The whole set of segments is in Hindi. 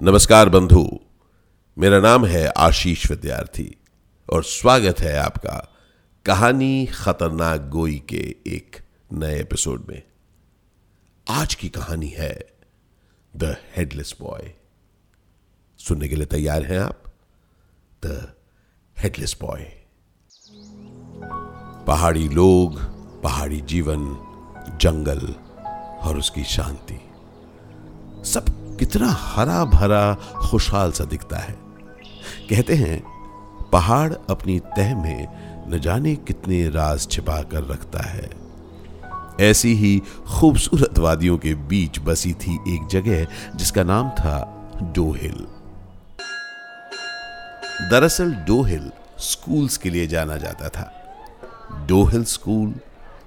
नमस्कार बंधु। मेरा नाम है आशीष विद्यार्थी और स्वागत है आपका कहानी खतरनाक गोई के एक नए एपिसोड में। आज की कहानी है द हेडलेस बॉय सुनने के लिए तैयार हैं आप? द हेडलेस बॉय पहाड़ी लोग, पहाड़ी जीवन, जंगल और उसकी शांति। सब कितना हरा भरा खुशहाल सा दिखता है। कहते हैं, पहाड़ अपनी तह में न जाने कितने राज छिपा कर रखता है। ऐसी ही खूबसूरत वादियों के बीच बसी थी एक जगह जिसका नाम था डोहिल। दरअसल डोहिल स्कूल्स के लिए जाना जाता था। Dow Hill school,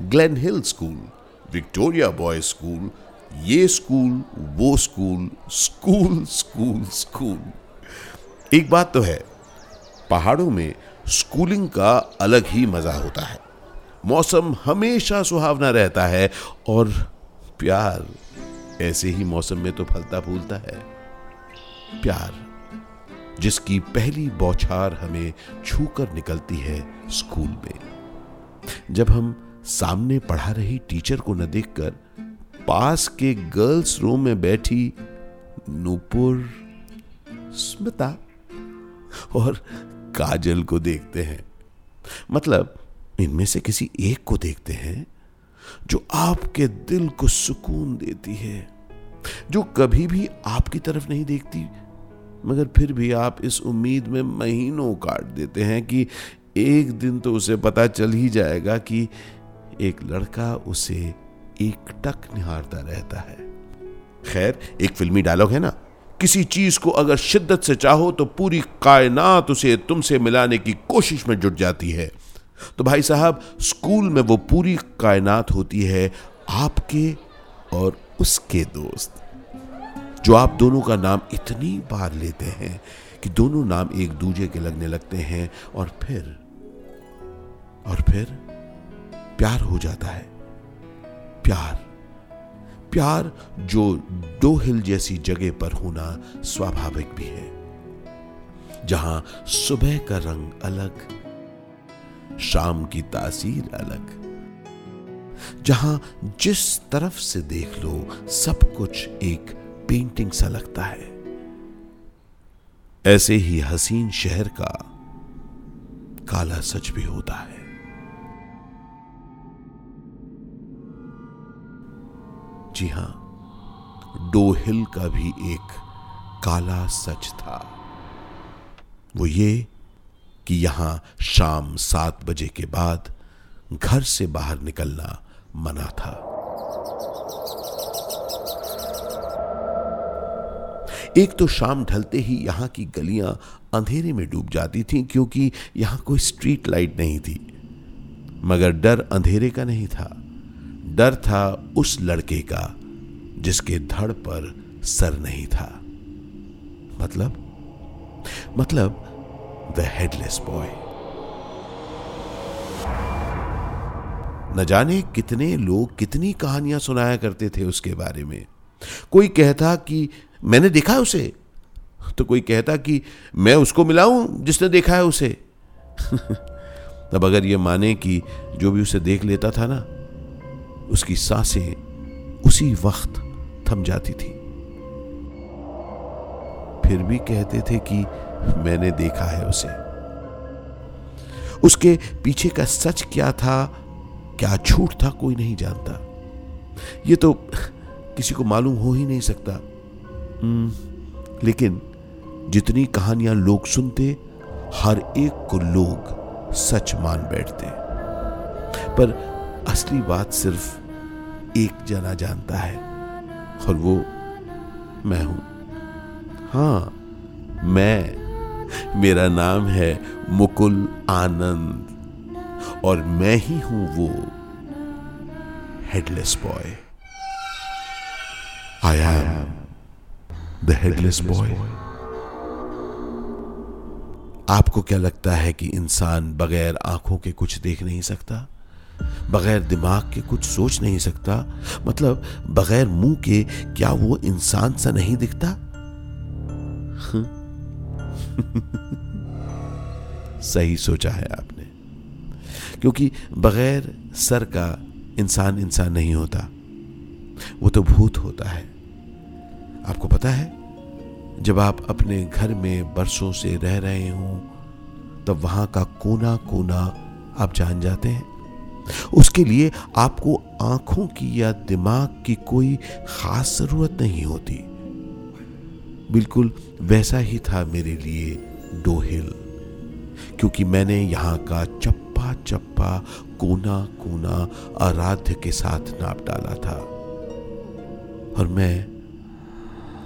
Glen Hill school, Victoria boy school ये स्कूल, वो स्कूल स्कूल स्कूल स्कूल। एक बात तो है, पहाड़ों में स्कूलिंग का अलग ही मज़ा होता है। मौसम हमेशा सुहावना रहता है और प्यार, ऐसे ही मौसम में तो फलता फूलता है। प्यार, जिसकी पहली बौछार हमें छूकर निकलती है स्कूल में। जब हम सामने पढ़ा रही टीचर को न देखकर पास के गर्ल्स रूम में बैठी नूपुर, स्मिता और काजल को देखते हैं। मतलब इनमें से किसी एक को देखते हैं जो आपके दिल को सुकून देती है, जो कभी भी आपकी तरफ़ नहीं देखती, मगर फिर भी आप इस उम्मीद में महीनों काट देते हैं कि एक दिन तो उसे पता चल ही जाएगा कि एक लड़का उसे एक टक निहारता रहता है। खैर, एक फिल्मी डायलॉग है ना, किसी चीज़ को अगर शिद्दत से चाहो तो पूरी कायनात उसे तुमसे मिलाने की कोशिश में जुट जाती है। तो भाई साहब, स्कूल में वो पूरी कायनात होती है आपके और उसके दोस्त, जो आप दोनों का नाम इतनी बार लेते हैं कि दोनों नाम एक दूजे के लगने लगते हैं और फिर और फिर प्यार हो जाता है। प्यार। प्यार जो दो हिल जैसी जगह पर होना स्वाभाविक भी है, जहाँ सुबह का रंग अलग, शाम की तासीर अलग, जहाँ जिस तरफ़ से देख लो सब कुछ एक पेंटिंग सा लगता है। ऐसे ही हसीन शहर का काला सच भी होता है। जी हाँ डो हिल का भी एक काला सच था। वो ये कि यहाँ शाम सात बजे के बाद घर से बाहर निकलना मना था। एक तो शाम ढलते ही यहाँ की गलियाँ अंधेरे में डूब जाती थीं क्योंकि यहाँ कोई स्ट्रीट लाइट नहीं थी, मगर डर अंधेरे का नहीं था। डर था उस लड़के का, जिसके धड़ पर सर नहीं था। मतलब? मतलब द हेडलेस बॉय न जाने कितने लोग कितनी कहानियाँ सुनाया करते थे उसके बारे में। कोई कहता कि, मैंने देखा है उसे। तो कोई कहता कि, मैं उसको मिलाऊं जिसने देखा है उसे? तब अगर ये माने कि जो भी उसे देख लेता था ना उसकी साँसें उसी वक्त थम जाती थी। फिर भी कहते थे कि मैंने देखा है उसे। उसके पीछे का सच क्या था क्या झूठ था कोई नहीं जानता। ये तो किसी को मालूम हो ही नहीं सकता। हम्म, लेकिन जितनी कहानियाँ लोग सुनते हर एक को लोग सच मान बैठते। पर असली बात सिर्फ़ एक जना जानता है और वो मैं हूँ। हाँ मैं, मेरा नाम है मुकुल आनंद और मैं ही हूँ वो headless boy I am the headless boy आपको क्या लगता है कि इंसान बगैर आँखों के कुछ देख नहीं सकता? बगैर दिमाग के कुछ सोच नहीं सकता। मतलब बगैर मुँह के क्या वो इंसान सा नहीं दिखता? सही सोचा है आपने। क्योंकि बगैर सर का इंसान इंसान नहीं होता। वो तो भूत होता है। आपको पता है, जब आप अपने घर में बरसों से रह रहे हो, तब वहाँ का कोना कोना आप जान जाते हैं। उसके लिए आपको आँखों की या दिमाग की कोई खास ज़रूरत नहीं होती। बिल्कुल वैसा ही था मेरे लिए डोहिल, क्योंकि मैंने यहाँ का चप्पा चप्पा कोना कोना आराध्य के साथ नाप डाला था और मैं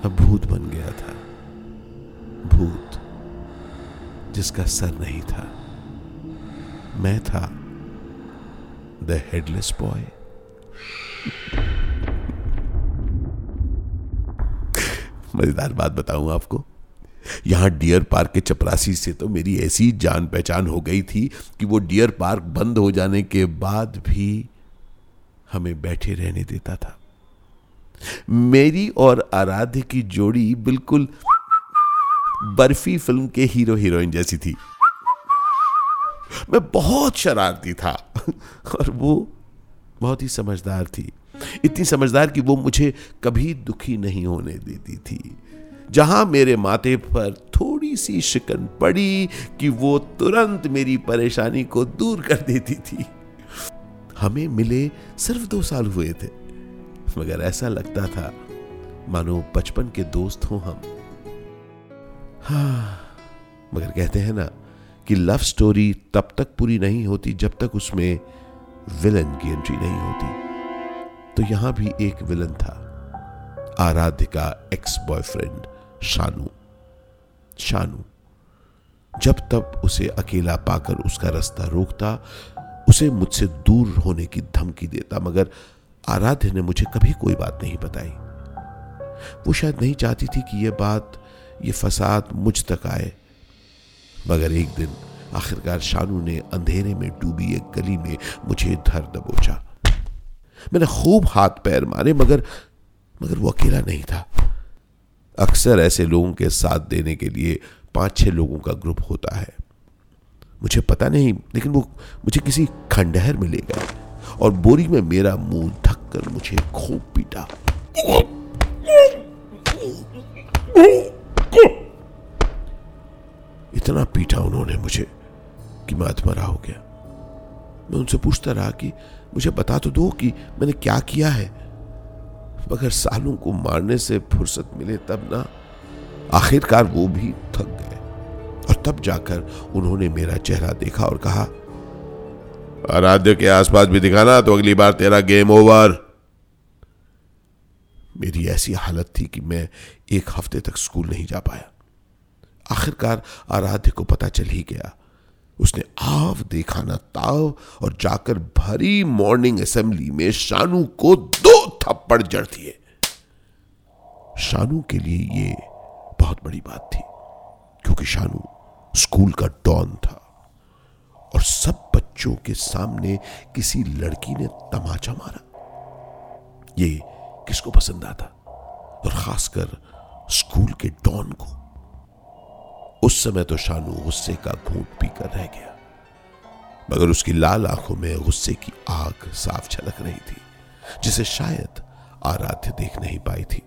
अब भूत बन गया था। भूत जिसका सर नहीं था। मैं था द हेडलेस बॉय मज़ेदार बात बताऊँ आपको। यहाँ डियर पार्क के चपरासी से तो मेरी ऐसी जान पहचान हो गई थी कि वो डियर पार्क बंद हो जाने के बाद भी हमें बैठे रहने देता था। मेरी और आराध्य की जोड़ी बिल्कुल बर्फ़ी फ़िल्म के हीरो हीरोइन जैसी थी। मैं बहुत शरारती था। और वो बहुत ही समझदार थी। इतनी समझदार कि वो मुझे कभी दुखी नहीं होने देती थी। जहाँ मेरे माथे पर थोड़ी सी शिकन पड़ी कि वो तुरंत मेरी परेशानी को दूर कर देती थी। हमें मिले सिर्फ़ दो साल हुए थे, मगर ऐसा लगता था, मानो बचपन के दोस्त हो हम। हाँ मगर कहते हैं ना कि लव स्टोरी तब तक पूरी नहीं होती जब तक उसमें विलन की एंट्री नहीं होती। तो यहाँ भी एक विलन था आराध्य का एक्स बॉयफ्रेंड शानू। शानू, जब तब उसे अकेला पाकर उसका रास्ता रोकता, उसे मुझसे दूर होने की धमकी देता, मगर आराध्य ने मुझे कभी कोई बात नहीं बताई। वो शायद नहीं चाहती थी कि यह बात, ये फसाद मुझ तक आए। मगर एक दिन आखिरकार शानू ने अंधेरे में डूबी एक गली में मुझे धर दबोचा। मैंने खूब हाथ पैर मारे, मगर मगर वो अकेला नहीं था। अक्सर ऐसे लोगों के साथ देने के लिए पाँच छह लोगों का ग्रुप होता है। मुझे पता नहीं, लेकिन वो मुझे किसी खंडहर में ले गए और बोरी में मेरा मुँह ढककर मुझे खूब पीटा। इतना पीटा उन्होंने मुझे कि मैं अधमरा हो गया। मैं उनसे पूछता रहा कि, मुझे बता तो दो कि मैंने क्या किया है? मगर सालों को मारने से फुर्सत मिले तब ना, आखिरकार वो भी थक गए। और तब जाकर उन्होंने मेरा चेहरा देखा और कहा, आराध्य के आसपास भी दिखाना तो अगली बार तेरा गेम ओवर. मेरी ऐसी हालत थी कि मैं एक हफ़्ते तक स्कूल नहीं जा पाया। आखिरकार आराध्य को पता चल ही गया। उसने आव देखा ना ताव और जाकर भरी मॉर्निंग असेंबली में शानू को दो थप्पड़ जड़ दिए। शानू के लिए ये बहुत बड़ी बात थी, क्योंकि शानू स्कूल का डॉन था और सब बच्चों के सामने किसी लड़की ने तमाचा मारा। ये किसको पसंद आता? और खासकर स्कूल के डॉन को। उस समय तो शानू गुस्से का घूट पीकर रह गया। मगर उसकी लाल आँखों में गुस्से की आग साफ़ छलक रही थी, जिसे शायद आराध्य देख नहीं पाई थी।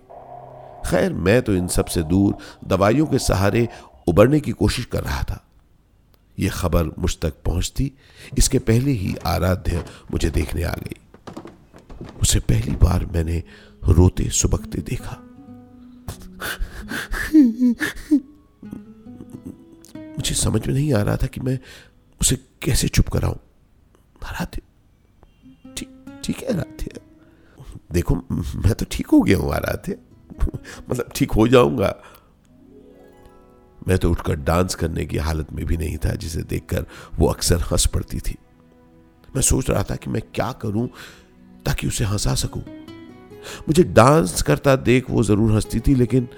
खैर, मैं तो इन सबसे दूर दवाइयों के सहारे उबरने की कोशिश कर रहा था। यह खबर मुझ तक पहुँचती, इसके पहले ही आराध्य मुझे देखने आ गई। उसे पहली बार मैंने रोते सुबकते देखा। मुझे समझ में नहीं आ रहा था कि मैं उसे कैसे चुप कराऊं। आराध्य ठीक ठीक है आराध्य देखो, मैं तो ठीक हो गया हूँ, आराध्य। मतलब ठीक हो जाऊँगा। मैं तो उठकर डांस करने की हालत में भी नहीं था, जिसे देखकर वो अक्सर हंस पड़ती थी। मैं सोच रहा था कि मैं क्या करूँ ताकि उसे हंसा सकूँ। मुझे डांस करता देख वो ज़रूर हंसती थी, लेकिन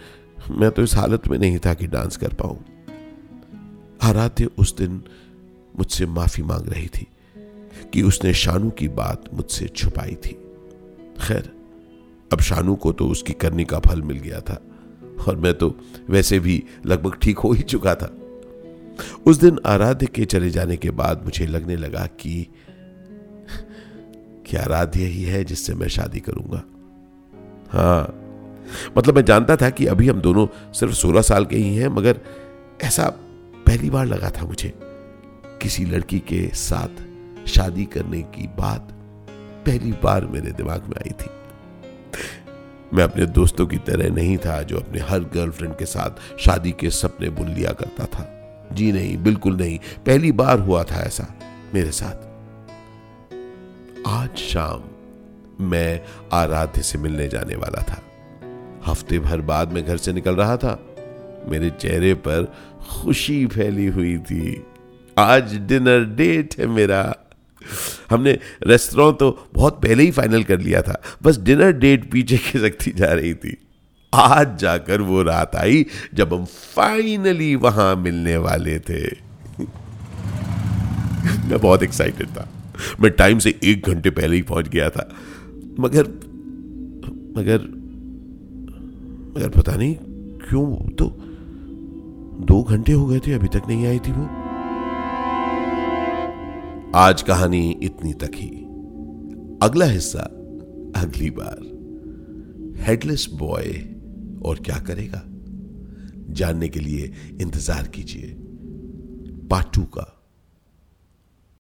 मैं तो इस हालत में नहीं था कि डांस कर पाऊँ। आराध्य उस दिन मुझसे माफ़ी मांग रही थी कि उसने शानू की बात मुझसे छुपाई थी। खैर, अब शानू को तो उसकी करनी का फल मिल गया था और मैं तो वैसे भी लगभग ठीक हो ही चुका था। उस दिन आराध्य के चले जाने के बाद मुझे लगने लगा कि क्या आराध्य ही है जिससे मैं शादी करूँगा। हाँ मतलब मैं जानता था कि अभी हम दोनों सिर्फ़ सोलह साल के ही हैं, मगर ऐसा पहली बार लगा था मुझे किसी लड़की के साथ शादी करने की बात पहली बार मेरे दिमाग में आई थी। मैं अपने दोस्तों की तरह नहीं था जो अपने हर गर्लफ्रेंड के साथ शादी के सपने बुन लिया करता था। जी नहीं, बिल्कुल नहीं। पहली बार हुआ था ऐसा मेरे साथ। आज शाम मैं आराध्य से मिलने जाने वाला था। हफ़्ते भर बाद मैं घर से निकल रहा था। मेरे चेहरे पर खुशी फैली हुई थी। आज डिनर डेट है मेरा। हमने रेस्तरा तो बहुत पहले ही फाइनल कर लिया था। बस डिनर डेट पीछे खिसकती जा रही थी। आज जाकर वो रात आई जब हम फाइनली वहाँ मिलने वाले थे। मैं बहुत एक्साइटेड था। मैं टाइम से एक घंटे पहले ही पहुँच गया था। मगर मगर मगर पता नहीं क्यों तो दो घंटे हो गए थे, अभी तक नहीं आई थी वो। आज कहानी इतनी तक। ही अगला हिस्सा, अगली बार। हेडलेस बॉय और क्या करेगा? जानने के लिए इंतज़ार कीजिए। पार्ट टू का।